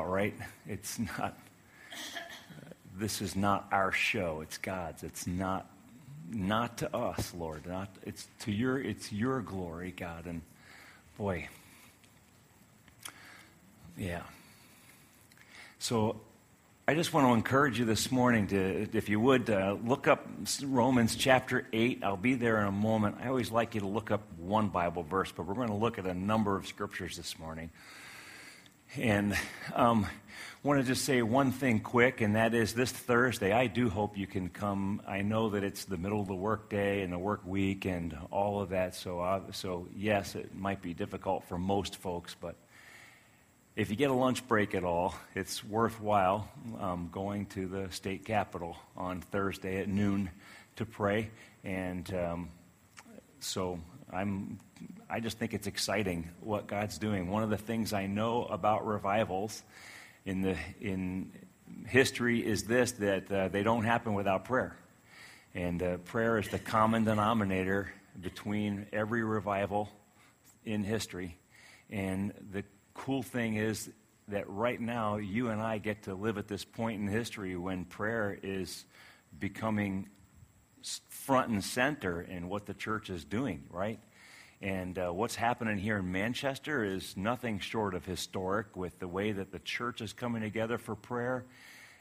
right? It's not, this is not our show. It's God's. It's not, not to us, Lord. Not, it's to your, it's your glory, God. And boy, yeah. So I just want to encourage you this morning to, if you would, uh, look up Romans chapter 8. I'll be there in a moment. I always like you to look up one Bible verse, but we're going to look at a number of scriptures this morning. And um, want to just say one thing quick, and that is this Thursday, I do hope you can come. I know that it's the middle of the workday and the work week and all of that. So, uh, so yes, it might be difficult for most folks, but if you get a lunch break at all, it's worthwhile um, going to the state capitol on Thursday at noon to pray. And um, so I'm I just think it's exciting what God's doing. One of the things I know about revivals in, the, in history is this that uh, they don't happen without prayer. And uh, prayer is the common denominator between every revival in history. And the cool thing is that right now, you and I get to live at this point in history when prayer is becoming front and center in what the church is doing, right? And uh, what's happening here in Manchester is nothing short of historic with the way that the church is coming together for prayer.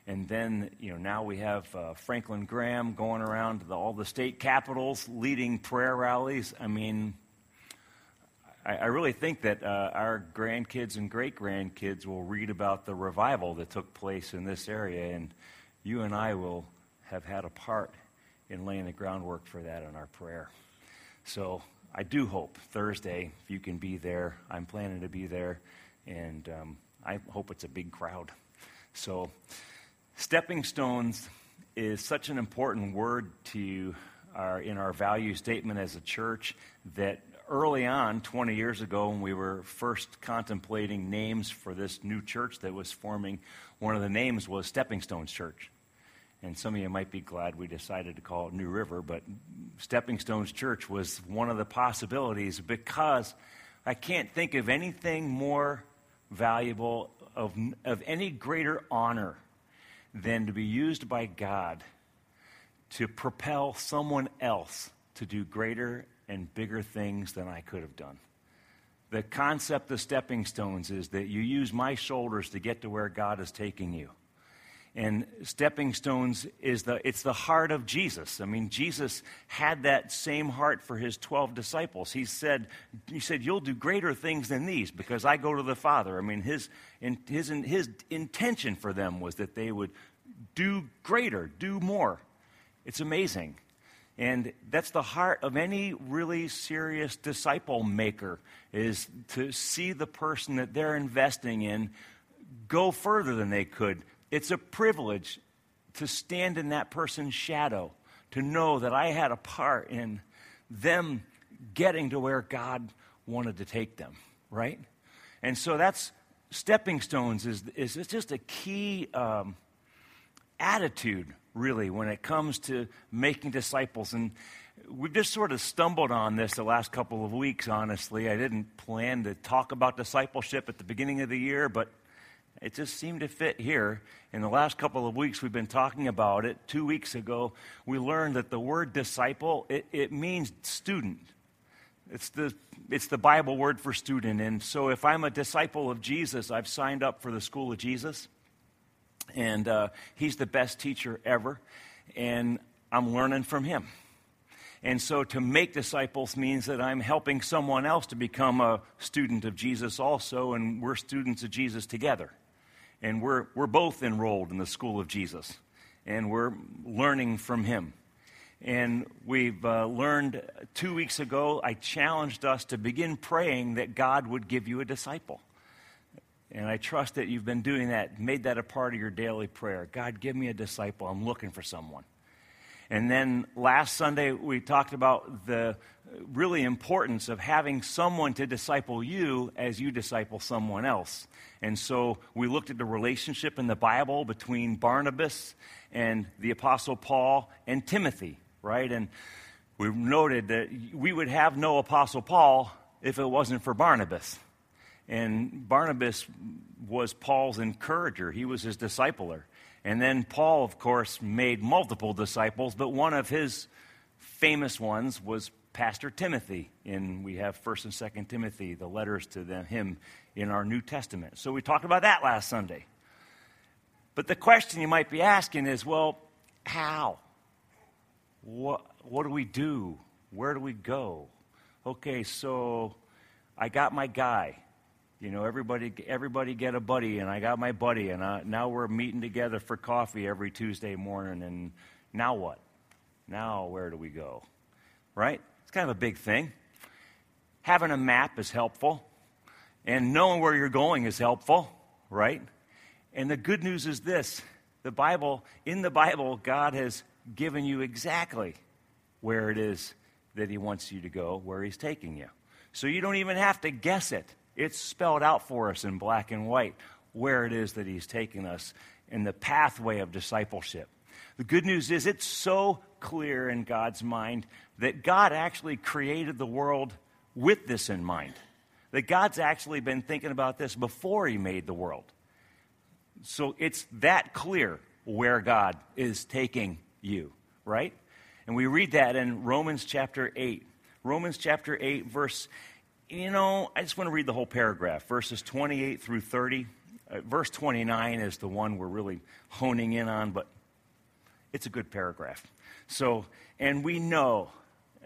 And then, you know, now we have uh, Franklin Graham going around the, all the state capitals leading prayer rallies. I mean, I, I really think that uh, our grandkids and great grandkids will read about the revival that took place in this area, and you and I will have had a part in laying the groundwork for that in our prayer. So I do hope Thursday, if you can be there, I'm planning to be there, and um, I hope it's a big crowd. So, stepping stones is such an important word to our, in our value statement as a church that early on, 20 years ago, when we were first contemplating names for this new church that was forming, one of the names was Stepping Stones Church. And some of you might be glad we decided to call it New River, but Stepping Stones Church was one of the possibilities because I can't think of anything more valuable, of, of any greater honor than to be used by God to propel someone else to do greater and bigger things than I could have done. The concept of stepping stones is that you use my shoulders to get to where God is taking you and stepping stones is the it's the heart of jesus. I mean jesus had that same heart for his 12 disciples. He said he said you'll do greater things than these because i go to the father. I mean his his his intention for them was that they would do greater do more. It's amazing. And that's the heart of any really serious disciple maker is to see the person that they're investing in go further than they could it's a privilege to stand in that person's shadow, to know that I had a part in them getting to where God wanted to take them, right? And so that's stepping stones is, is it's just a key um, attitude, really, when it comes to making disciples. And we've just sort of stumbled on this the last couple of weeks, honestly. I didn't plan to talk about discipleship at the beginning of the year, but it just seemed to fit here. In the last couple of weeks, we've been talking about it. Two weeks ago, we learned that the word disciple, it, it means student. It's the, it's the Bible word for student. And so if I'm a disciple of Jesus, I've signed up for the school of Jesus. And uh, he's the best teacher ever. And I'm learning from him. And so to make disciples means that I'm helping someone else to become a student of Jesus also, and we're students of Jesus together and we're, we're both enrolled in the school of Jesus, and we're learning from him. And we've uh, learned two weeks ago, I challenged us to begin praying that God would give you a disciple. And I trust that you've been doing that, made that a part of your daily prayer. God, give me a disciple. I'm looking for someone. And then last Sunday, we talked about the really importance of having someone to disciple you as you disciple someone else. And so we looked at the relationship in the Bible between Barnabas and the Apostle Paul and Timothy, right? And we noted that we would have no Apostle Paul if it wasn't for Barnabas. And Barnabas was Paul's encourager, he was his discipler. And then Paul, of course, made multiple disciples, but one of his famous ones was Pastor Timothy. And we have 1st and 2nd Timothy, the letters to them, him in our New Testament. So we talked about that last Sunday. But the question you might be asking is well, how? What, what do we do? Where do we go? Okay, so I got my guy. You know, everybody, everybody get a buddy, and I got my buddy, and I, now we're meeting together for coffee every Tuesday morning. And now what? Now where do we go? Right? It's kind of a big thing. Having a map is helpful, and knowing where you're going is helpful, right? And the good news is this the Bible, in the Bible, God has given you exactly where it is that He wants you to go, where He's taking you. So you don't even have to guess it. It's spelled out for us in black and white where it is that He's taking us in the pathway of discipleship. The good news is it's so clear in God's mind that God actually created the world with this in mind. That God's actually been thinking about this before He made the world. So it's that clear where God is taking you, right? And we read that in Romans chapter 8. Romans chapter 8, verse you know, I just want to read the whole paragraph, verses 28 through 30. Uh, verse 29 is the one we're really honing in on, but it's a good paragraph. So, and we know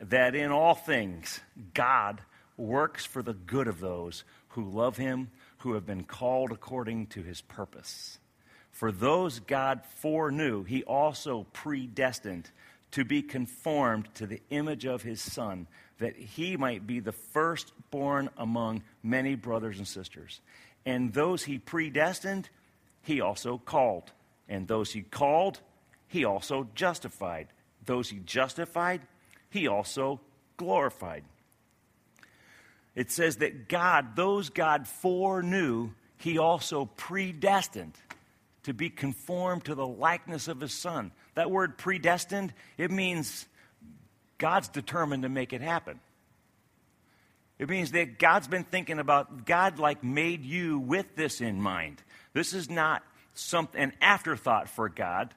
that in all things, God works for the good of those who love him, who have been called according to his purpose. For those God foreknew, he also predestined to be conformed to the image of his Son that he might be the firstborn among many brothers and sisters. And those he predestined, he also called. And those he called, he also justified. Those he justified, he also glorified. It says that God, those God foreknew, he also predestined to be conformed to the likeness of his son. That word predestined, it means God's determined to make it happen. It means that God's been thinking about, God like made you with this in mind. This is not some, an afterthought for God.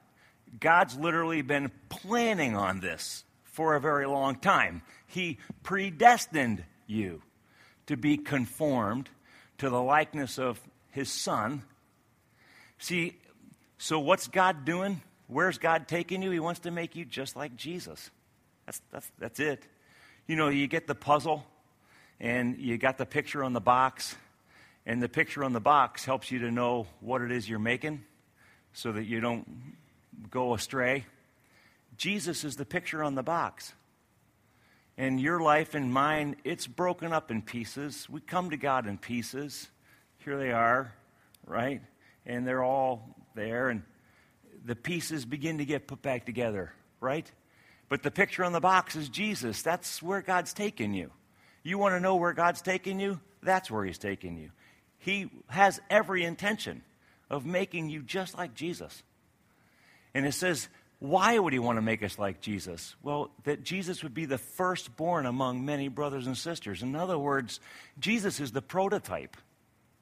God's literally been planning on this for a very long time. He predestined you to be conformed to the likeness of his son. See, so what's God doing? Where's God taking you? He wants to make you just like Jesus. That's, that's, that's it. You know, you get the puzzle and you got the picture on the box, and the picture on the box helps you to know what it is you're making so that you don't go astray. Jesus is the picture on the box. And your life and mine, it's broken up in pieces. We come to God in pieces. Here they are, right? And they're all there, and the pieces begin to get put back together, right? But the picture on the box is Jesus. That's where God's taking you. You want to know where God's taking you? That's where He's taking you. He has every intention of making you just like Jesus. And it says, why would He want to make us like Jesus? Well, that Jesus would be the firstborn among many brothers and sisters. In other words, Jesus is the prototype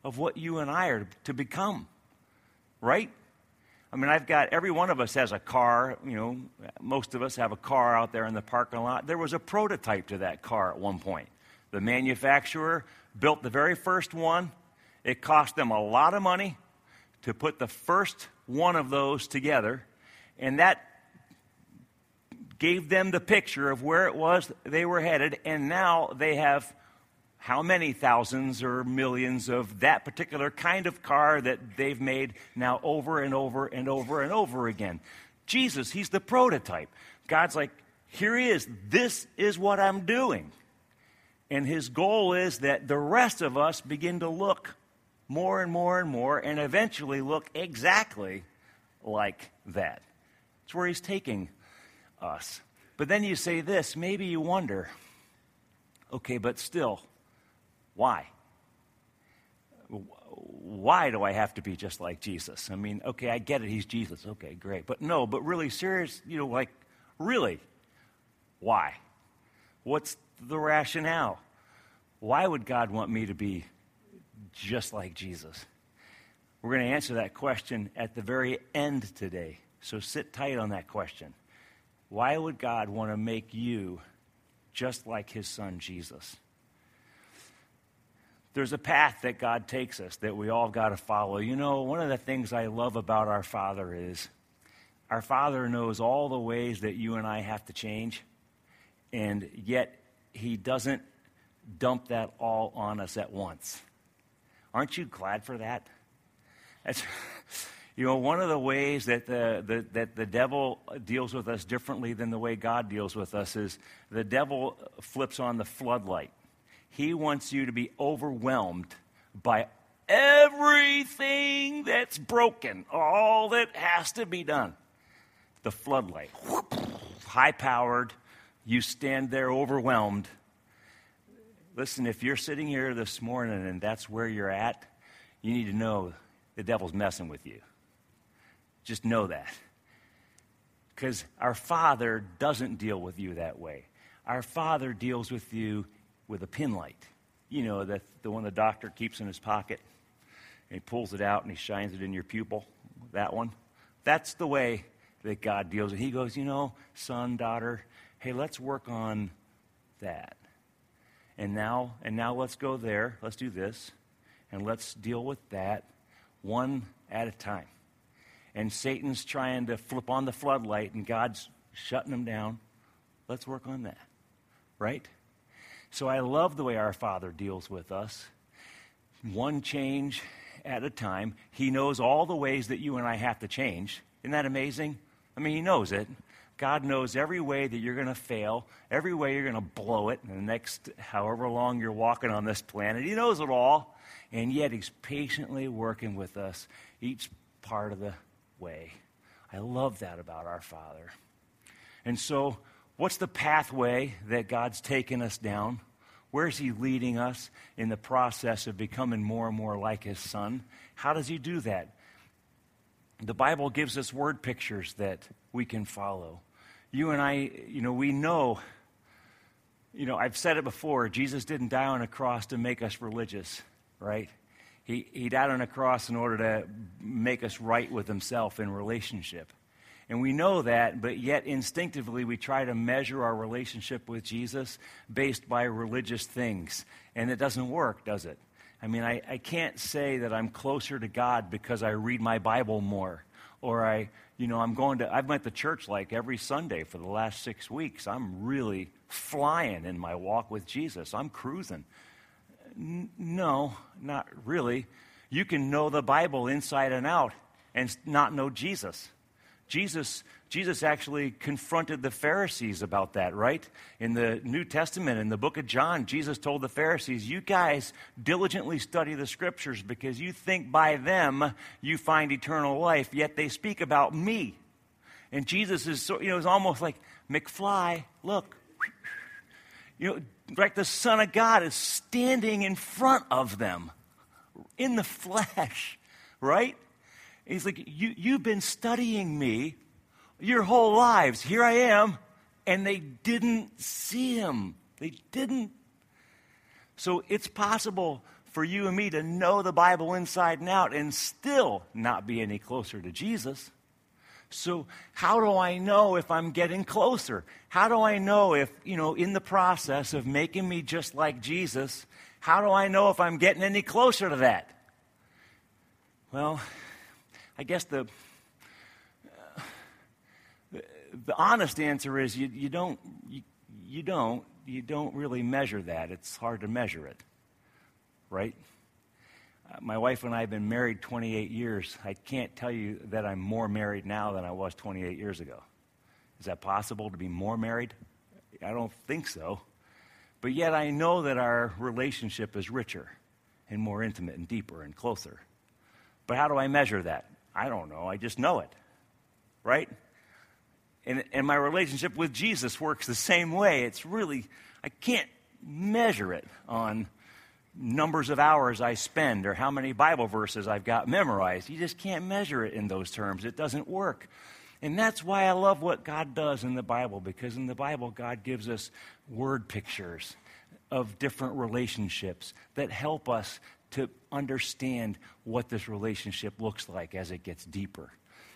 of what you and I are to become, right? I mean, I've got every one of us has a car. You know, most of us have a car out there in the parking lot. There was a prototype to that car at one point. The manufacturer built the very first one. It cost them a lot of money to put the first one of those together, and that gave them the picture of where it was they were headed, and now they have how many thousands or millions of that particular kind of car that they've made now over and over and over and over again. Jesus, he's the prototype. God's like, here he is. This is what I'm doing. And his goal is that the rest of us begin to look more and more and more and eventually look exactly like that. It's where he's taking us. But then you say this maybe you wonder okay, but still, why? Why do I have to be just like Jesus? I mean, okay, I get it, he's Jesus. Okay, great. But no, but really serious, you know, like, really, why? What's the rationale? Why would God want me to be just like Jesus? We're going to answer that question at the very end today. So sit tight on that question. Why would God want to make you just like his son Jesus? There's a path that God takes us that we all got to follow. You know, one of the things I love about our Father is our Father knows all the ways that you and I have to change, and yet he doesn't dump that all on us at once. Aren't you glad for that? That's, you know, one of the ways that the, the, that the devil deals with us differently than the way God deals with us is the devil flips on the floodlight. He wants you to be overwhelmed by everything that's broken, all that has to be done. The floodlight, high powered, you stand there overwhelmed. Listen, if you're sitting here this morning and that's where you're at, you need to know the devil's messing with you. Just know that. Because our Father doesn't deal with you that way. Our Father deals with you with a pin light. You know, the, the one the doctor keeps in his pocket. And he pulls it out and he shines it in your pupil. That one. That's the way that God deals with. He goes, you know, son, daughter, hey, let's work on that. And now, and now let's go there. Let's do this. And let's deal with that one at a time. And Satan's trying to flip on the floodlight, and God's shutting him down. Let's work on that. Right? So I love the way our Father deals with us. One change at a time. He knows all the ways that you and I have to change. Isn't that amazing? I mean, He knows it. God knows every way that you're going to fail, every way you're going to blow it in the next however long you're walking on this planet. He knows it all. And yet, He's patiently working with us each part of the way. I love that about our Father. And so, what's the pathway that God's taken us down? Where's He leading us in the process of becoming more and more like His Son? How does He do that? The Bible gives us word pictures that we can follow. You and I, you know, we know, you know, I've said it before Jesus didn't die on a cross to make us religious, right? He, he died on a cross in order to make us right with Himself in relationship. And we know that, but yet instinctively we try to measure our relationship with Jesus based by religious things. And it doesn't work, does it? I mean, I, I can't say that I'm closer to God because I read my Bible more. Or I, you know, I'm going to, I've went the church like every Sunday for the last six weeks. I'm really flying in my walk with Jesus. I'm cruising. N- no, not really. You can know the Bible inside and out and not know Jesus. Jesus, Jesus actually confronted the Pharisees about that, right? In the New Testament, in the book of John, Jesus told the Pharisees, You guys diligently study the scriptures because you think by them you find eternal life, yet they speak about me. And Jesus is, so, you know, it's almost like, McFly, look. You know, like the Son of God is standing in front of them in the flesh, right? He's like, you, You've been studying me your whole lives. Here I am. And they didn't see him. They didn't. So it's possible for you and me to know the Bible inside and out and still not be any closer to Jesus. So, how do I know if I'm getting closer? How do I know if, you know, in the process of making me just like Jesus, how do I know if I'm getting any closer to that? Well, I guess the, the, the, honest answer is you, you, don't, you, you don't, you don't really measure that. It's hard to measure it, right? Uh, my wife and I have been married 28 years. I can't tell you that I'm more married now than I was 28 years ago. Is that possible to be more married? I don't think so. But yet I know that our relationship is richer and more intimate and deeper and closer. But how do I measure that? I don't know. I just know it. Right? And, and my relationship with Jesus works the same way. It's really, I can't measure it on numbers of hours I spend or how many Bible verses I've got memorized. You just can't measure it in those terms. It doesn't work. And that's why I love what God does in the Bible, because in the Bible, God gives us word pictures of different relationships that help us to understand what this relationship looks like as it gets deeper.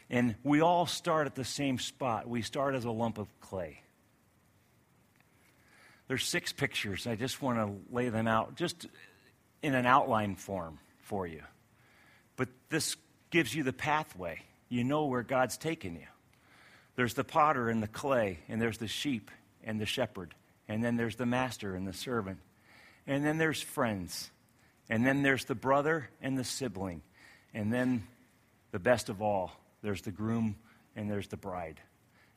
And we all start at the same spot. We start as a lump of clay. There's six pictures. I just want to lay them out just in an outline form for you. But this gives you the pathway. You know where God's taken you. There's the potter and the clay, and there's the sheep and the shepherd, and then there's the master and the servant, and then there's friends, and then there's the brother and the sibling, and then the best of all, there's the groom and there's the bride.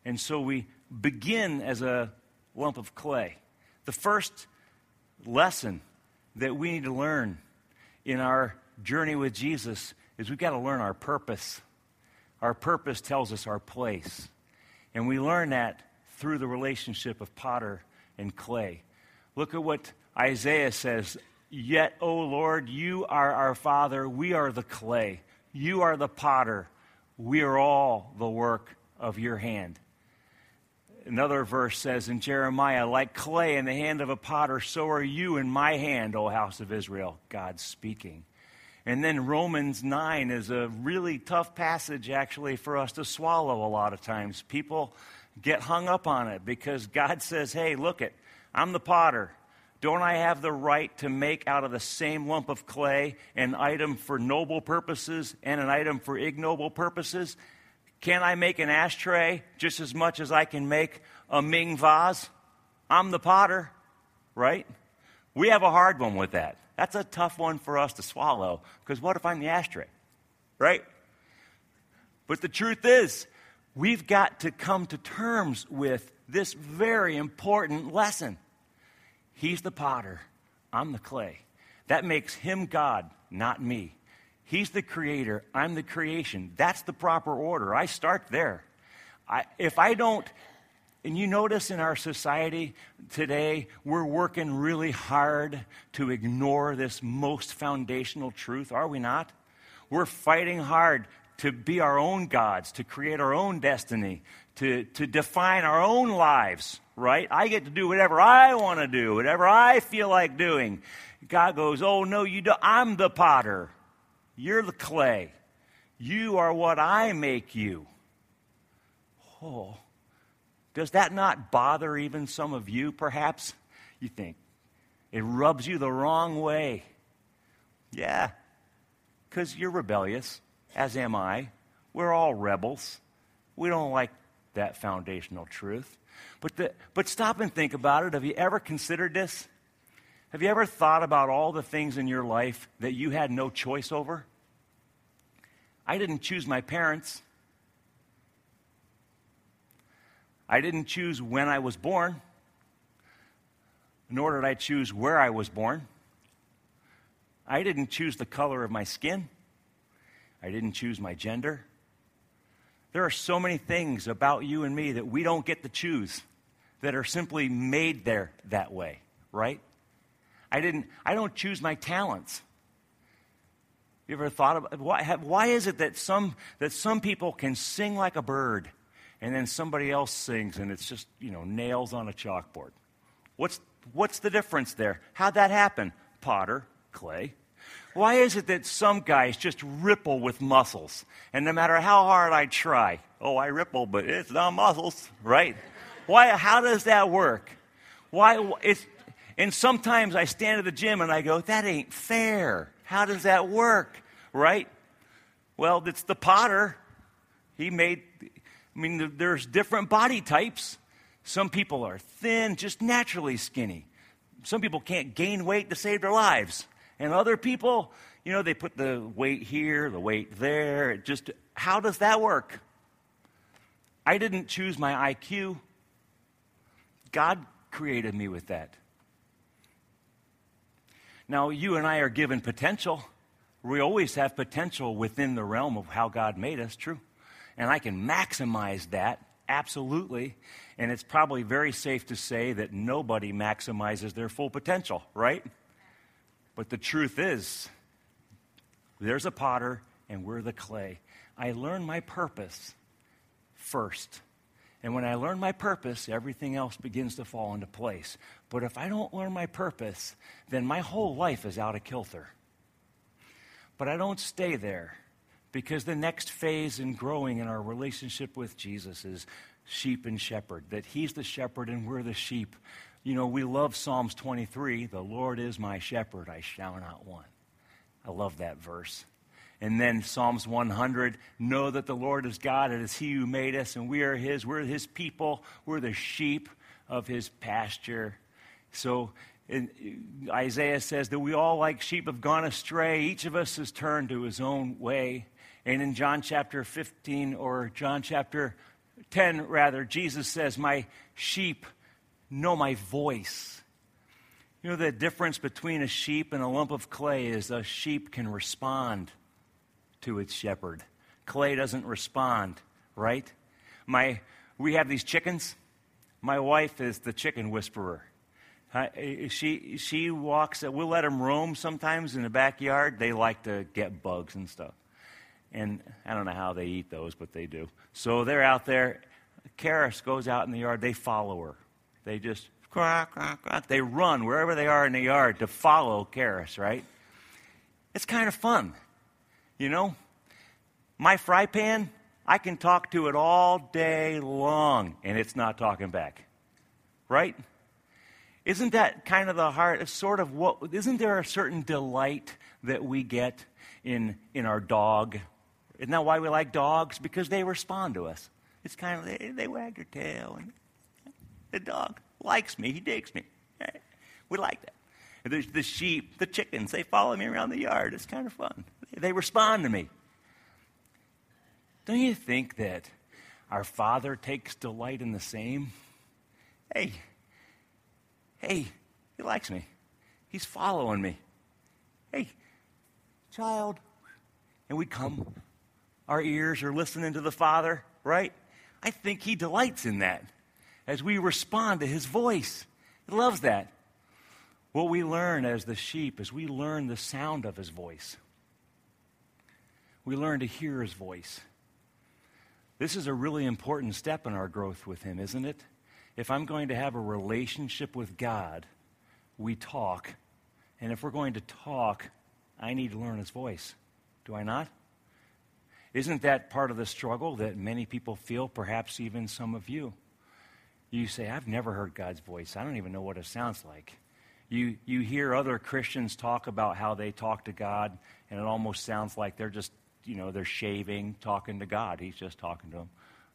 And so we begin as a lump of clay. The first lesson that we need to learn in our journey with Jesus is we've got to learn our purpose. Our purpose tells us our place. And we learn that through the relationship of potter and clay. Look at what Isaiah says Yet, O Lord, you are our Father, we are the clay, you are the potter, we are all the work of your hand. Another verse says in Jeremiah, like clay in the hand of a potter, so are you in my hand, O house of Israel. God speaking. And then Romans 9 is a really tough passage, actually, for us to swallow a lot of times. People get hung up on it because God says, hey, look it, I'm the potter. Don't I have the right to make out of the same lump of clay an item for noble purposes and an item for ignoble purposes? Can I make an ashtray just as much as I can make a Ming vase? I'm the potter, right? We have a hard one with that. That's a tough one for us to swallow because what if I'm the ashtray? Right? But the truth is, we've got to come to terms with this very important lesson. He's the potter, I'm the clay. That makes him God, not me. He's the creator, I'm the creation. That's the proper order. I start there. I, if I don't and you notice in our society today, we're working really hard to ignore this most foundational truth, are we not? We're fighting hard to be our own gods, to create our own destiny, to, to define our own lives, right? I get to do whatever I want to do, whatever I feel like doing. God goes, Oh, no, you do. I'm the potter. You're the clay. You are what I make you. Oh, does that not bother even some of you, perhaps? You think it rubs you the wrong way. Yeah, because you're rebellious, as am I. We're all rebels. We don't like that foundational truth. But, the, but stop and think about it. Have you ever considered this? Have you ever thought about all the things in your life that you had no choice over? I didn't choose my parents. I didn't choose when I was born, nor did I choose where I was born. I didn't choose the color of my skin. I didn't choose my gender. There are so many things about you and me that we don't get to choose that are simply made there that way, right? I didn't I don't choose my talents. You ever thought about why, why is it that some that some people can sing like a bird and then somebody else sings and it's just, you know, nails on a chalkboard. What's, what's the difference there? How'd that happen? Potter, clay. Why is it that some guys just ripple with muscles? And no matter how hard I try, oh, I ripple, but it's not muscles, right? Why, how does that work? Why, it's, and sometimes I stand at the gym and I go, that ain't fair. How does that work? Right? Well, it's the potter. He made, I mean, there's different body types. Some people are thin, just naturally skinny. Some people can't gain weight to save their lives. And other people, you know, they put the weight here, the weight there. It just, how does that work? I didn't choose my IQ. God created me with that. Now, you and I are given potential. We always have potential within the realm of how God made us, true and I can maximize that, absolutely. And it's probably very safe to say that nobody maximizes their full potential, right? But the truth is, there's a potter and we're the clay. I learn my purpose first. And when I learn my purpose, everything else begins to fall into place. But if I don't learn my purpose, then my whole life is out of kilter. But I don't stay there because the next phase in growing in our relationship with Jesus is sheep and shepherd, that He's the shepherd and we're the sheep. You know, we love Psalms 23 the Lord is my shepherd, I shall not want. I love that verse. And then Psalms 100 know that the Lord is God, it is He who made us, and we are His. We're His people, we're the sheep of His pasture. So Isaiah says that we all, like sheep, have gone astray. Each of us has turned to his own way. And in John chapter 15, or John chapter 10, rather, Jesus says, My sheep know my voice. You know, the difference between a sheep and a lump of clay is a sheep can respond to its shepherd. Clay doesn't respond, right? My, we have these chickens. My wife is the chicken whisperer. she, she walks, we'll let them roam sometimes in the backyard. They like to get bugs and stuff. And I don't know how they eat those, but they do. So they're out there. Karis goes out in the yard. They follow her. They just quack, quack, quack. They run wherever they are in the yard to follow Karis, right? It's kind of fun. You know, my fry pan, I can talk to it all day long, and it's not talking back. Right? Isn't that kind of the heart, of sort of what, isn't there a certain delight that we get in, in our dog? Isn't that why we like dogs? Because they respond to us. It's kind of, they, they wag their tail, and the dog likes me, he digs me. We like that. The, the sheep, the chickens, they follow me around the yard. It's kind of fun. They respond to me. Don't you think that our Father takes delight in the same? Hey, hey, He likes me. He's following me. Hey, child. And we come, our ears are listening to the Father, right? I think He delights in that as we respond to His voice. He loves that. What we learn as the sheep is we learn the sound of His voice. We learn to hear His voice. This is a really important step in our growth with Him, isn't it? If I'm going to have a relationship with God, we talk. And if we're going to talk, I need to learn His voice. Do I not? Isn't that part of the struggle that many people feel, perhaps even some of you? You say, I've never heard God's voice. I don't even know what it sounds like. You, you hear other Christians talk about how they talk to God, and it almost sounds like they're just you know, they're shaving, talking to God. He's just talking to them.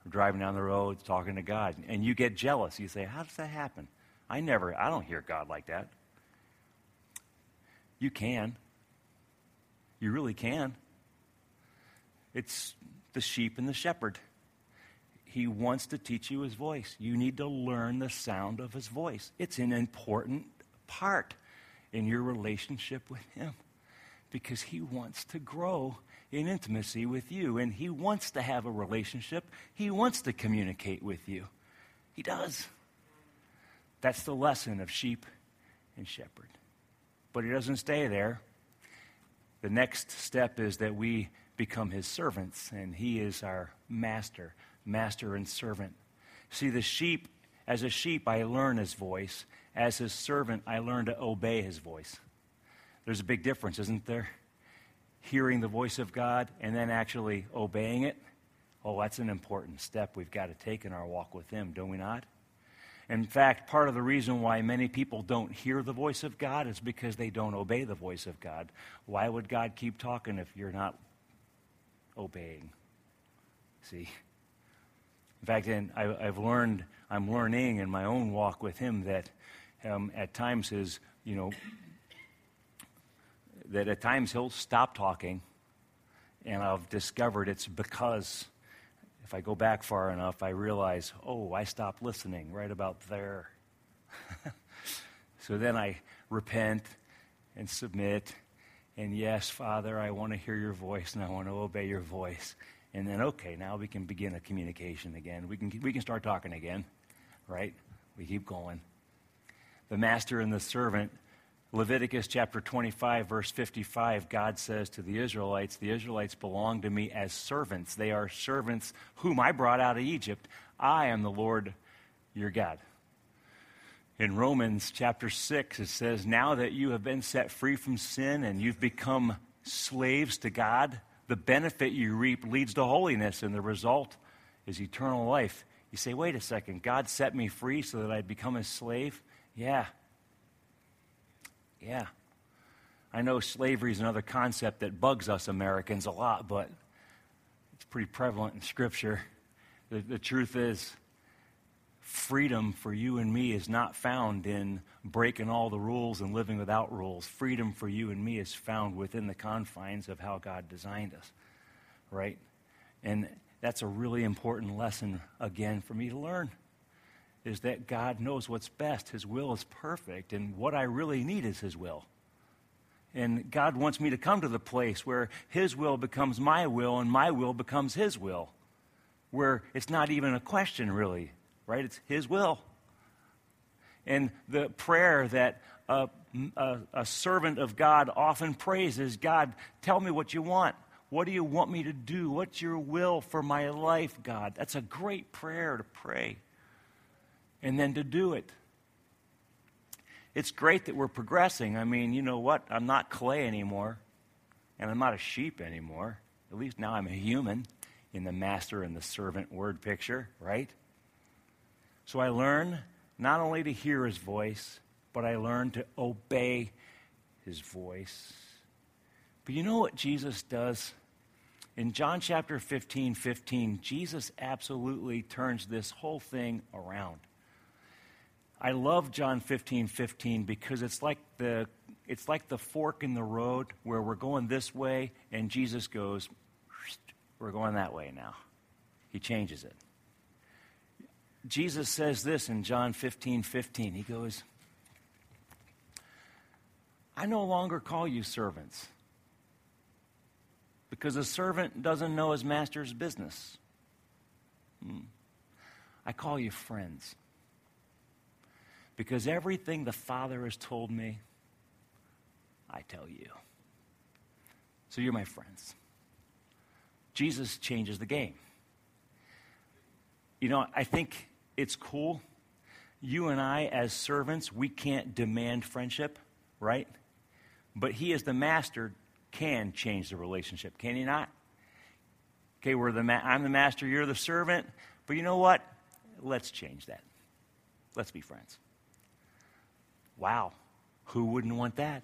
Or driving down the road, talking to God. And you get jealous. You say, How does that happen? I never, I don't hear God like that. You can. You really can. It's the sheep and the shepherd. He wants to teach you his voice. You need to learn the sound of his voice. It's an important part in your relationship with him because he wants to grow in intimacy with you. And He wants to have a relationship, He wants to communicate with you. He does. That's the lesson of sheep and shepherd. But He doesn't stay there. The next step is that we become His servants, and He is our master, master and servant. See, the sheep, as a sheep, I learn His voice. As His servant, I learn to obey His voice. There's a big difference, isn't there? hearing the voice of God and then actually obeying it, oh, that's an important step we've got to take in our walk with Him, don't we not? In fact, part of the reason why many people don't hear the voice of God is because they don't obey the voice of God. Why would God keep talking if you're not obeying? See? In fact, in, I, have learned, I'm learning in my own walk with Him that um, at times His, you know, that at times he'll stop talking, and I've discovered it's because if I go back far enough, I realize, oh, I stopped listening right about there. so then I repent and submit. And yes, Father, I want to hear your voice and I want to obey your voice. And then, okay, now we can begin a communication again. We can, we can start talking again, right? We keep going. The master and the servant Leviticus chapter 25, verse 55, God says to the Israelites, The Israelites belong to me as servants. They are servants whom I brought out of Egypt. I am the Lord your God. In Romans chapter 6, it says, Now that you have been set free from sin and you've become slaves to God, the benefit you reap leads to holiness, and the result is eternal life. You say, wait a second, God set me free so that I'd become a slave? Yeah. Yeah. I know slavery is another concept that bugs us Americans a lot, but it's pretty prevalent in Scripture. The, the truth is, freedom for you and me is not found in breaking all the rules and living without rules. Freedom for you and me is found within the confines of how God designed us, right? And that's a really important lesson, again, for me to learn is that God knows what's best. His will is perfect, and what I really need is His will. And God wants me to come to the place where His will becomes my will and my will becomes His will, where it's not even a question, really, right? It's His will. And the prayer that a, a, a servant of God often prays is God, tell me what you want. What do you want me to do? What's your will for my life, God? That's a great prayer to pray and then to do it. It's great that we're progressing. I mean, you know what? I'm not clay anymore, and I'm not a sheep anymore. At least now I'm a human in the master and the servant word picture, right? So I learn not only to hear his voice, but I learn to obey his voice. But you know what Jesus does? In John chapter 15, 15, Jesus absolutely turns this whole thing around. I love John 15, 15 because it's like the it's like the fork in the road where we're going this way and Jesus goes, we're going that way now. He changes it. Jesus says this in John 15, 15. He goes, I no longer call you servants because a servant doesn't know his master's business. Hmm. I call you friends because everything the Father has told me, I tell you. So you're my friends. Jesus changes the game. You know, I think it's cool. You and I, as servants, we can't demand friendship, right? But He, as the master, can change the relationship, can he not? Okay, we're the ma- I'm the master, you're the servant. But you know what? Let's change that. Let's be friends. Wow. Who wouldn't want that?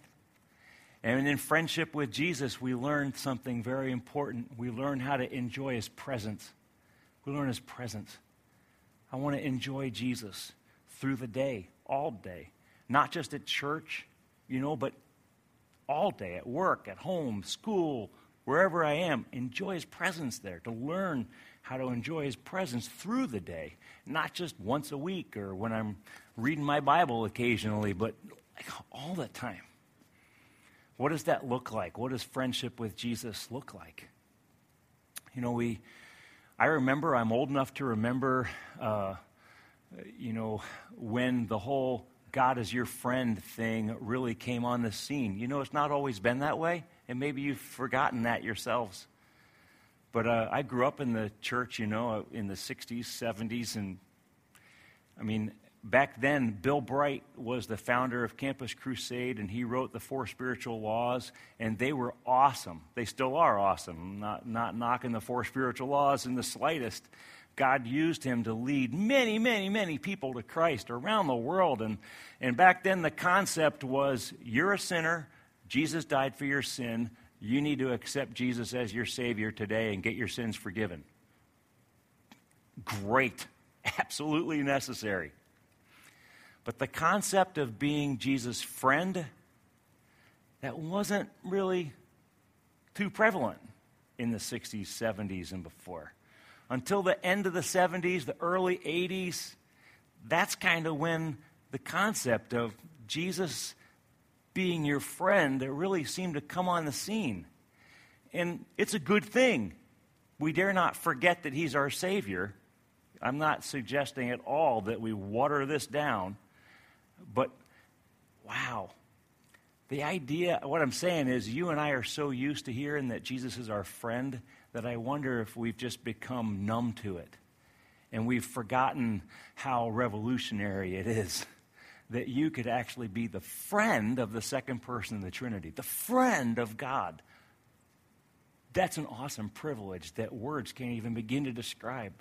And in friendship with Jesus, we learn something very important. We learn how to enjoy his presence. We learn his presence. I want to enjoy Jesus through the day, all day. Not just at church, you know, but all day at work, at home, school, wherever I am. Enjoy His presence there, to learn how to enjoy His presence through the day, not just once a week or when I'm reading my Bible occasionally, but like all the time. What does that look like? What does friendship with Jesus look like? You know, we, I remember, I'm old enough to remember, uh, you know, when the whole God is your friend thing really came on the scene. You know, it's not always been that way, and maybe you've forgotten that yourselves. But uh, I grew up in the church, you know, in the 60s, 70s, and I mean, back then, Bill Bright was the founder of Campus Crusade, and he wrote the Four Spiritual Laws, and they were awesome. They still are awesome. Not, not knocking the Four Spiritual Laws in the slightest. God used him to lead many, many, many people to Christ around the world. And, and back then, the concept was you're a sinner, Jesus died for your sin, you need to accept Jesus as your Savior today and get your sins forgiven. Great, absolutely necessary. But the concept of being Jesus' friend, that wasn't really too prevalent in the 60s, 70s, and before until the end of the 70s, the early 80s, that's kind of when the concept of Jesus being your friend really seemed to come on the scene. And it's a good thing. We dare not forget that He's our Savior. I'm not suggesting at all that we water this down, but wow. The idea, what I'm saying is, you and I are so used to hearing that Jesus is our friend that I wonder if we've just become numb to it. And we've forgotten how revolutionary it is that you could actually be the friend of the second person of the Trinity, the friend of God, That's an awesome privilege that words can't even begin to describe.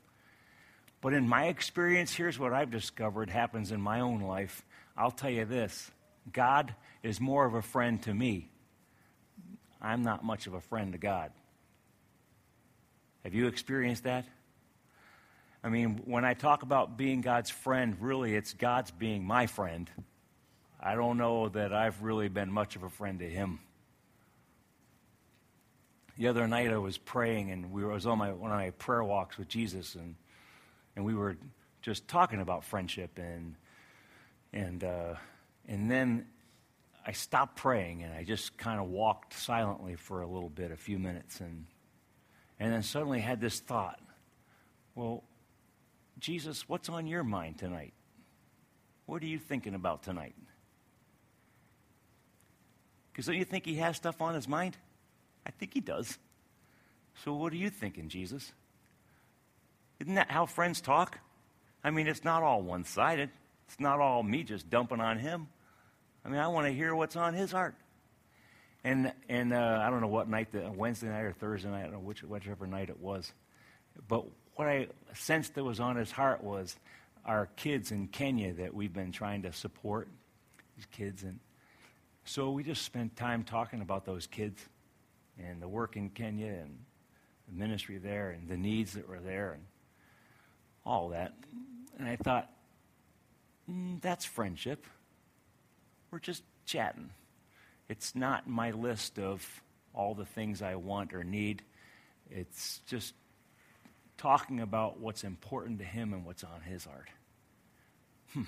But in my experience, here's what I've discovered happens in my own life. I'll tell you this God is more of a friend to me. I'm not much of a friend to God. Have you experienced that? I mean, when I talk about being God's friend, really it's God's being my friend. I don't know that I've really been much of a friend to Him. The other night I was praying, and we were, I was on my, one of my prayer walks with Jesus, and, and we were just talking about friendship, and, and, uh, and then I stopped praying, and I just kind of walked silently for a little bit, a few minutes, and, and then suddenly had this thought well, Jesus, what's on your mind tonight? What are you thinking about tonight? Because don't you think he has stuff on his mind? I think he does. So what are you thinking, Jesus? Isn't that how friends talk? I mean, it's not all one sided. It's not all me just dumping on him. I mean, I want to hear what's on his heart. And, and uh, I don't know what night, the, Wednesday night or Thursday night, I don't know which, whichever night it was. But what I sensed that was on his heart was our kids in Kenya that we've been trying to support, these kids. And so we just spent time talking about those kids and the work in Kenya and the ministry there and the needs that were there and all that. And I thought, mm, that's friendship. We're just chatting. It's not my list of all the things I want or need. It's just talking about what's important to him and what's on his heart. Hmm.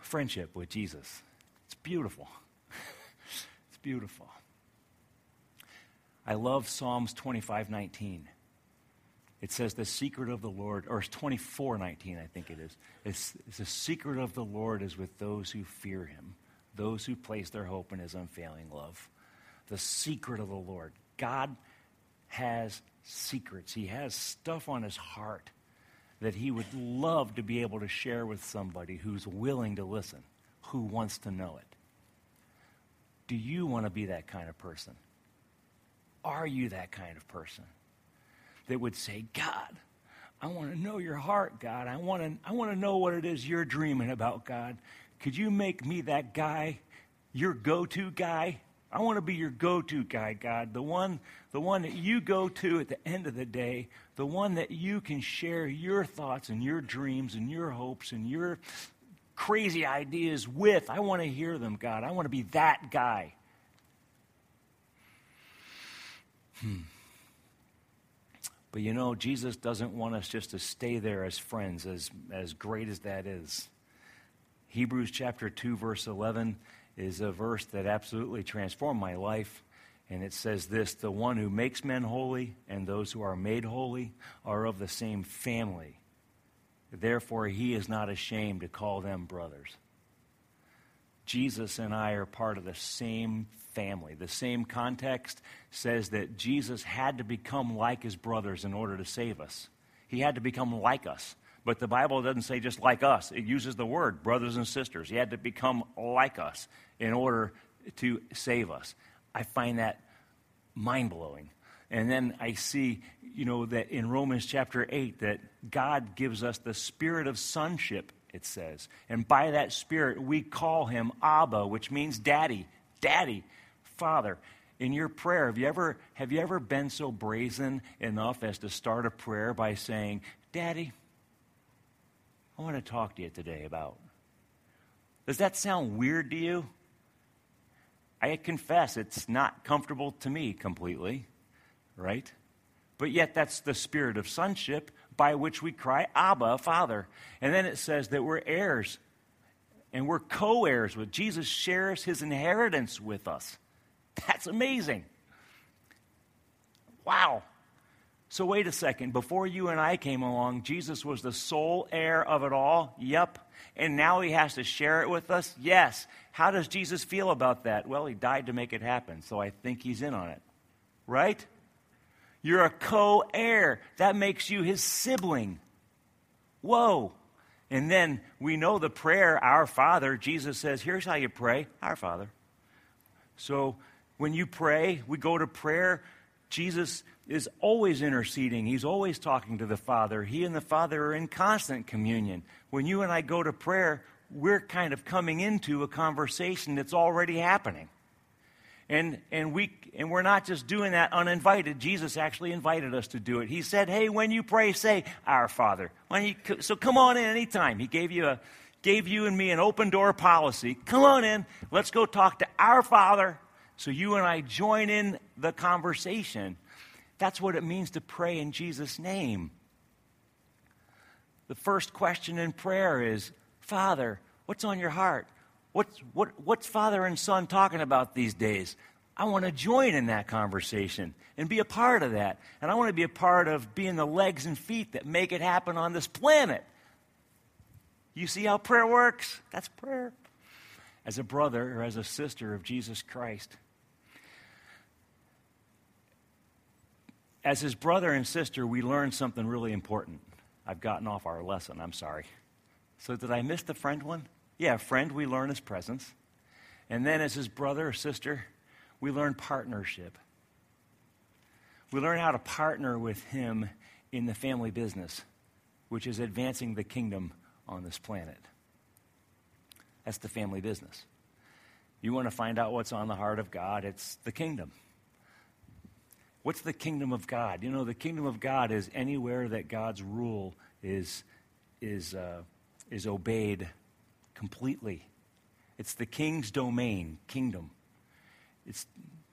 Friendship with Jesus. It's beautiful. it's beautiful. I love Psalms 25:19. It says the secret of the Lord, or it's 24:19, I think it is. It's, it's the secret of the Lord is with those who fear Him, those who place their hope in His unfailing love. The secret of the Lord. God has secrets. He has stuff on His heart that He would love to be able to share with somebody who's willing to listen, who wants to know it. Do you want to be that kind of person? Are you that kind of person that would say, God, I want to know your heart, God. I want to, I want to know what it is you're dreaming about, God. Could you make me that guy, your go to guy? I want to be your go to guy, God. The one, the one that you go to at the end of the day, the one that you can share your thoughts and your dreams and your hopes and your crazy ideas with. I want to hear them, God. I want to be that guy. Hmm. But you know, Jesus doesn't want us just to stay there as friends, as, as great as that is. Hebrews chapter 2, verse 11 is a verse that absolutely transformed my life. And it says this The one who makes men holy and those who are made holy are of the same family. Therefore, he is not ashamed to call them brothers. Jesus and I are part of the same family. The same context says that Jesus had to become like his brothers in order to save us. He had to become like us. But the Bible doesn't say just like us, it uses the word brothers and sisters. He had to become like us in order to save us. I find that mind blowing. And then I see, you know, that in Romans chapter 8, that God gives us the spirit of sonship, it says. And by that spirit, we call him Abba, which means daddy. Daddy. Father, in your prayer, have you ever, have you ever been so brazen enough as to start a prayer by saying, Daddy, I want to talk to you today about? Does that sound weird to you? I confess it's not comfortable to me completely, right? But yet, that's the spirit of sonship by which we cry, Abba, Father. And then it says that we're heirs and we're co heirs with Jesus, shares his inheritance with us. That's amazing. Wow. So, wait a second. Before you and I came along, Jesus was the sole heir of it all? Yep. And now he has to share it with us? Yes. How does Jesus feel about that? Well, he died to make it happen, so I think he's in on it. Right? You're a co heir. That makes you his sibling. Whoa. And then we know the prayer, Our Father. Jesus says, Here's how you pray, Our Father. So When you pray, we go to prayer. Jesus is always interceding. He's always talking to the Father. He and the Father are in constant communion. When you and I go to prayer, we're kind of coming into a conversation that's already happening. And, and, we, and we're not just doing that uninvited. Jesus actually invited us to do it. He said, Hey, when you pray, say, Our Father. You, so come on in anytime. He gave you, a, gave you and me an open door policy. Come on in. Let's go talk to our Father so you and I join in the conversation. That's what it means to pray in Jesus' name. The first question in prayer is Father, what's on your heart? What's, what, what's father and son talking about these days? I want to join in that conversation and be a part of that. And I want to be a part of being the legs and feet that make it happen on this planet. You see how prayer works? That's prayer. As a brother or as a sister of Jesus Christ. As his brother and sister, we learn something really important. I've gotten off our lesson, I'm sorry. So, did I miss the friend one? Yeah, friend, we learn his presence. And then as his brother or sister, we learn partnership. We learn how to partner with him in the family business, which is advancing the kingdom on this planet. That's the family business. You want to find out what's on the heart of God, it's the kingdom. What's the kingdom of God? You know, the kingdom of God is anywhere that God's rule is, is, uh, is obeyed completely. It's the king's domain, kingdom. It's,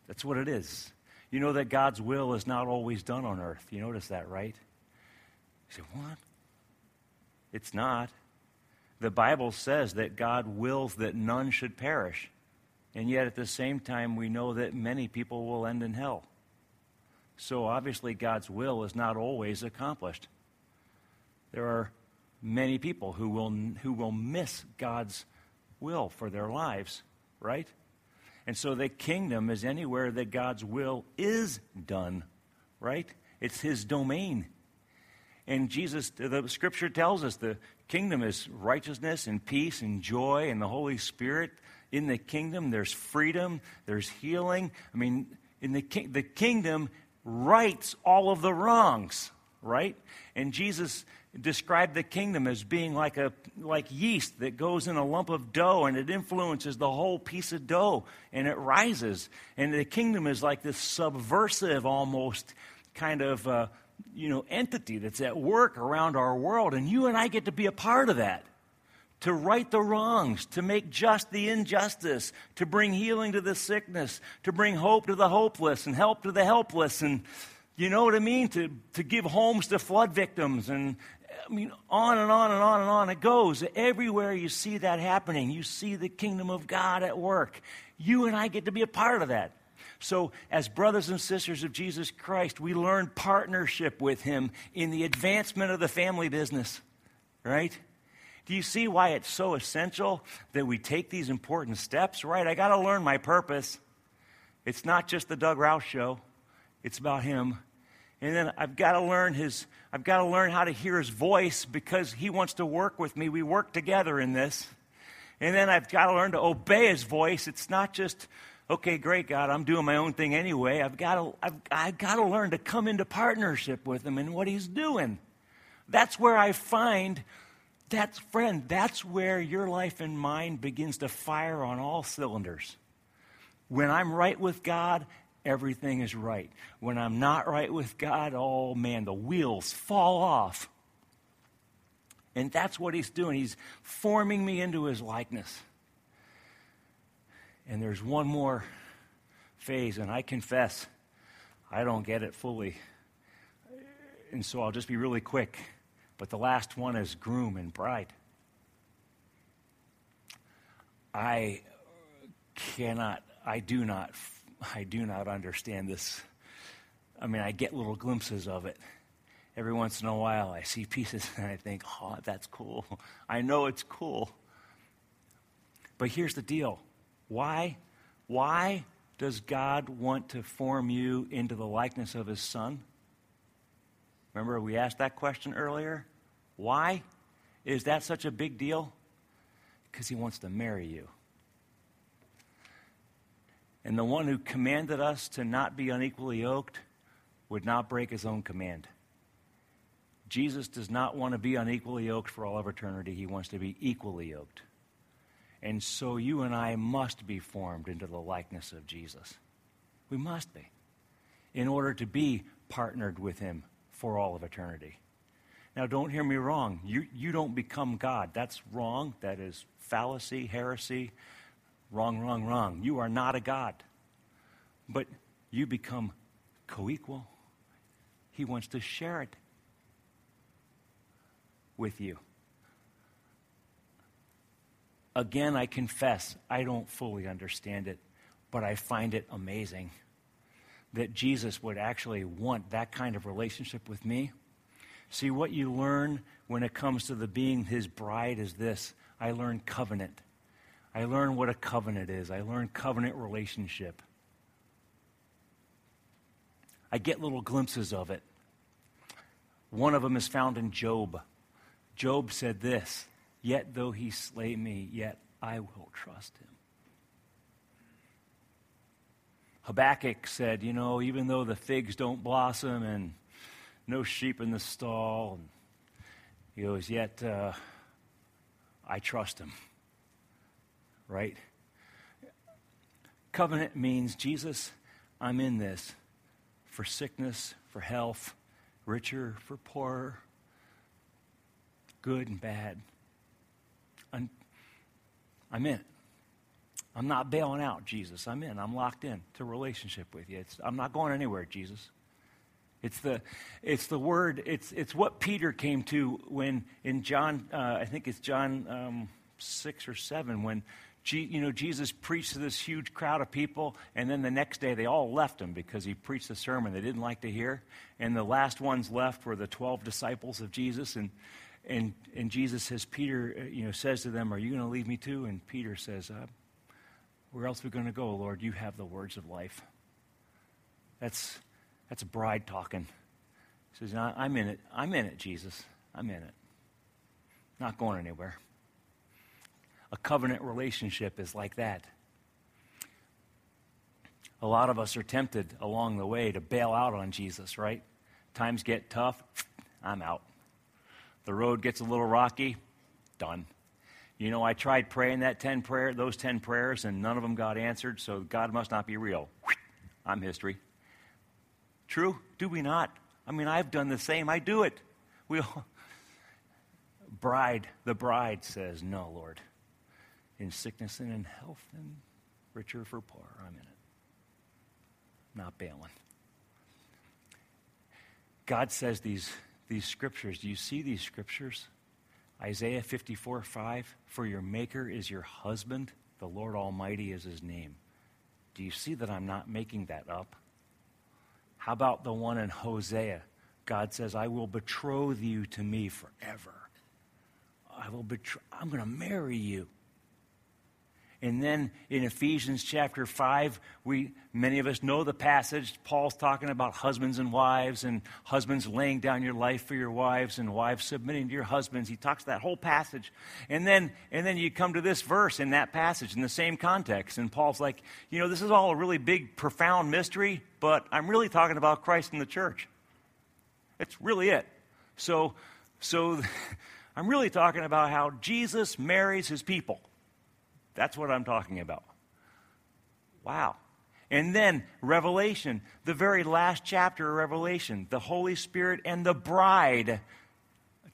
that's what it is. You know that God's will is not always done on earth. You notice that, right? You say, what? It's not. The Bible says that God wills that none should perish. And yet, at the same time, we know that many people will end in hell. So, obviously, God's will is not always accomplished. There are many people who will, who will miss God's will for their lives, right? And so the kingdom is anywhere that God's will is done, right? It's his domain. And Jesus, the scripture tells us the kingdom is righteousness and peace and joy and the Holy Spirit. In the kingdom, there's freedom, there's healing. I mean, in the, the kingdom rights all of the wrongs, right? And Jesus described the kingdom as being like a like yeast that goes in a lump of dough and it influences the whole piece of dough and it rises. And the kingdom is like this subversive almost kind of uh, you know entity that's at work around our world. And you and i get to be a part of that. To right the wrongs to make just the injustice to bring healing to the sickness to bring hope to the hopeless and help to the helpless. And you know what I mean? To, to give homes to flood victims and, I mean, on and on and on and on it goes. Everywhere you see that happening, you see the kingdom of God at work. You and I get to be a part of that. So, as brothers and sisters of Jesus Christ, we learn partnership with Him in the advancement of the family business, right? Do you see why it's so essential that we take these important steps, right? I got to learn my purpose. It's not just the Doug Rouse show, it's about Him. And then I've got to learn his, I've got to learn how to hear his voice because he wants to work with me. We work together in this. And then I've got to learn to obey his voice. It's not just, okay, great, God, I'm doing my own thing anyway. I've got to, I've, I've got to learn to come into partnership with him and what he's doing. That's where I find that's, friend, that's where your life and mine begins to fire on all cylinders. When I'm right with God everything is right. When I'm not right with God, oh man, the wheels fall off. And that's what he's doing. He's forming me into his likeness. And there's one more phase, and I confess I don't get it fully. And so I'll just be really quick. But the last one is groom and bride. I cannot, I do not I do not understand this. I mean, I get little glimpses of it. Every once in a while, I see pieces and I think, oh, that's cool. I know it's cool. But here's the deal why? Why does God want to form you into the likeness of his son? Remember, we asked that question earlier? Why is that such a big deal? Because he wants to marry you. And the one who commanded us to not be unequally yoked would not break his own command. Jesus does not want to be unequally yoked for all of eternity. He wants to be equally yoked. And so you and I must be formed into the likeness of Jesus. We must be in order to be partnered with him for all of eternity. Now, don't hear me wrong. You, you don't become God. That's wrong. That is fallacy, heresy. Wrong, wrong, wrong. You are not a God. But you become co equal. He wants to share it with you. Again, I confess, I don't fully understand it, but I find it amazing that Jesus would actually want that kind of relationship with me. See, what you learn when it comes to the being his bride is this I learn covenant. I learn what a covenant is. I learn covenant relationship. I get little glimpses of it. One of them is found in Job. Job said this Yet though he slay me, yet I will trust him. Habakkuk said, You know, even though the figs don't blossom and no sheep in the stall, he goes, Yet uh, I trust him. Right? Covenant means, Jesus, I'm in this for sickness, for health, richer, for poorer, good and bad. I'm, I'm in. I'm not bailing out, Jesus. I'm in. I'm locked in to relationship with you. It's, I'm not going anywhere, Jesus. It's the, it's the word, it's, it's what Peter came to when in John, uh, I think it's John um, 6 or 7, when you know, Jesus preached to this huge crowd of people, and then the next day they all left him because he preached a sermon they didn't like to hear. And the last ones left were the 12 disciples of Jesus. And, and, and Jesus says, Peter, uh, you know, says to them, Are you going to leave me too? And Peter says, uh, Where else are we going to go, Lord? You have the words of life. That's, that's a bride talking. He says, I'm in it. I'm in it, Jesus. I'm in it. Not going anywhere. A covenant relationship is like that. A lot of us are tempted along the way to bail out on Jesus, right? Times get tough, I'm out. The road gets a little rocky, done. You know, I tried praying that 10 prayer, those 10 prayers, and none of them got answered, so God must not be real. I'm history. True? Do we not? I mean, I've done the same. I do it. We all... Bride, the bride says, No, Lord. In sickness and in health and richer for poor, I'm in it. Not bailing. God says these these scriptures. Do you see these scriptures? Isaiah 54 5 For your Maker is your husband, the Lord Almighty is his name. Do you see that I'm not making that up? How about the one in Hosea? God says, I will betroth you to me forever. I will betray, I'm going to marry you. And then in Ephesians chapter 5, we, many of us know the passage. Paul's talking about husbands and wives, and husbands laying down your life for your wives, and wives submitting to your husbands. He talks that whole passage. And then, and then you come to this verse in that passage in the same context. And Paul's like, you know, this is all a really big, profound mystery, but I'm really talking about Christ and the church. It's really it. So, so I'm really talking about how Jesus marries his people. That's what I'm talking about. Wow. And then Revelation, the very last chapter of Revelation, the Holy Spirit and the bride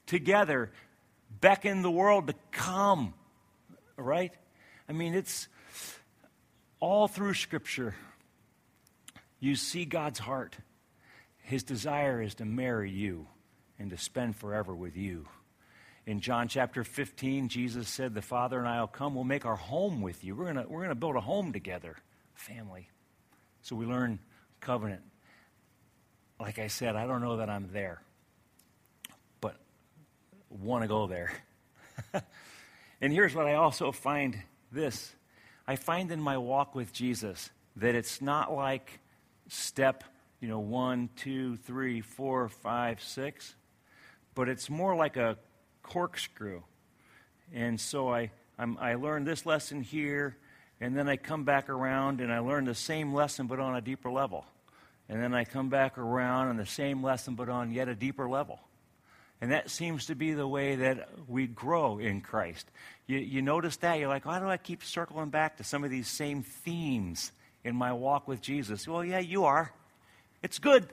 together beckon the world to come. Right? I mean, it's all through Scripture. You see God's heart. His desire is to marry you and to spend forever with you. In John chapter 15, Jesus said, The Father and I will come. We'll make our home with you. We're going we're going to build a home together, family. So we learn covenant. Like I said, I don't know that I'm there, but want to go there. and here's what I also find this I find in my walk with Jesus that it's not like step, you know, one, two, three, four, five, six, but it's more like a corkscrew. And so I, I'm, i learned this lesson here, And then I come back around and I learn the same lesson but on a deeper level. And then I come back around on the same lesson but on yet a deeper level. And that seems to be the way that we grow in Christ. You, you notice that? You're like, why do I keep circling back to some of these same themes in my walk with Jesus? Well, yeah, you are. It's good.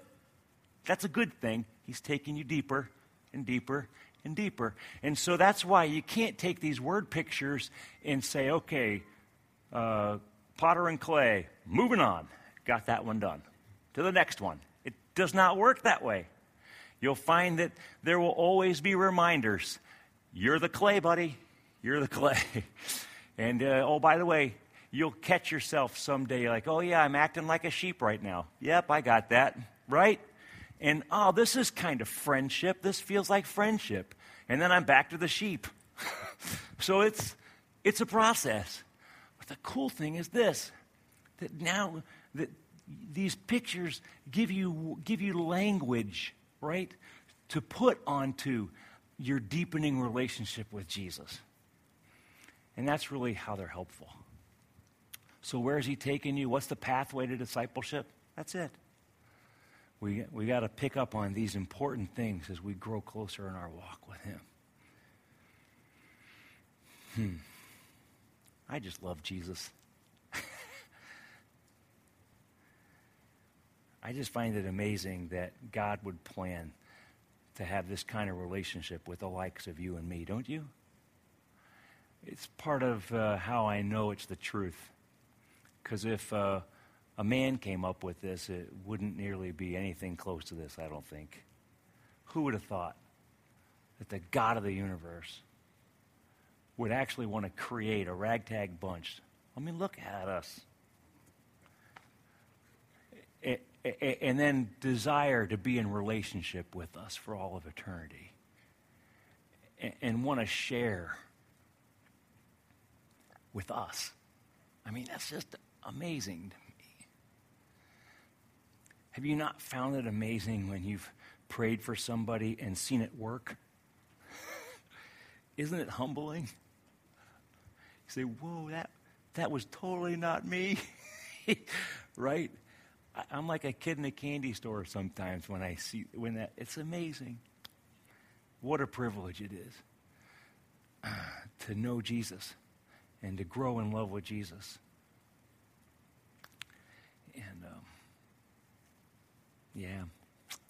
That's a good thing. He's taking you deeper and deeper and deeper. And so that's why you can't take these word pictures and say, okay, uh, potter and clay, moving on. Got that one done. To the next one. It does not work that way. You'll find that there will always be reminders. You're the clay, buddy. You're the clay. and uh, oh, by the way, you'll catch yourself someday like, oh, yeah, I'm acting like a sheep right now. Yep, I got that. Right? And oh, this is kind of friendship. This feels like friendship. And then I'm back to the sheep. so it's, it's a process. But the cool thing is this that now that these pictures give you, give you language, right, to put onto your deepening relationship with Jesus. And that's really how they're helpful. So, where is he taking you? What's the pathway to discipleship? That's it. We, we got to pick up on these important things as we grow closer in our walk with him. Hmm. I just love Jesus. I just find it amazing that God would plan to have this kind of relationship with the likes of you and me, don't you? It's part of uh, how I know it's the truth. Because if uh, a man came up with this, it wouldn't nearly be anything close to this, I don't think. Who would have thought that the God of the universe would actually want to create a ragtag bunch? I mean, look at us and then desire to be in relationship with us for all of eternity and want to share with us. I mean, that's just amazing. Have you not found it amazing when you've prayed for somebody and seen it work? Isn't it humbling? You say, Whoa, that, that was totally not me. right? I'm like a kid in a candy store sometimes when I see when that it's amazing. What a privilege it is uh, to know Jesus and to grow in love with Jesus. And um, yeah,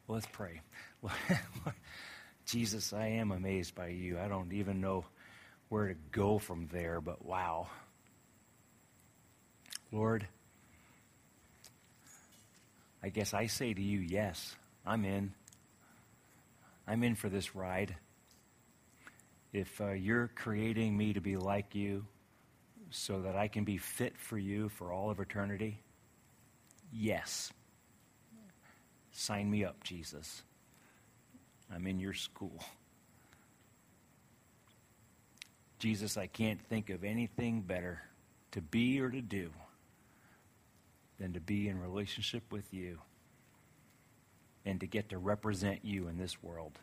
well, let's pray. Jesus, I am amazed by you. I don't even know where to go from there, but wow. Lord, I guess I say to you, yes, I'm in. I'm in for this ride. If uh, you're creating me to be like you so that I can be fit for you for all of eternity, yes. Sign me up, Jesus. I'm in your school. Jesus, I can't think of anything better to be or to do than to be in relationship with you and to get to represent you in this world.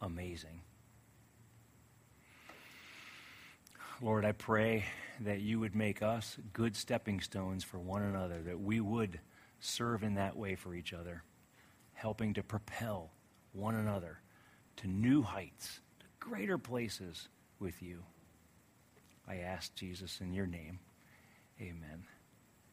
Amazing. Lord, I pray that you would make us good stepping stones for one another, that we would serve in that way for each other, helping to propel one another to new heights, to greater places with you. I ask Jesus in your name. Amen.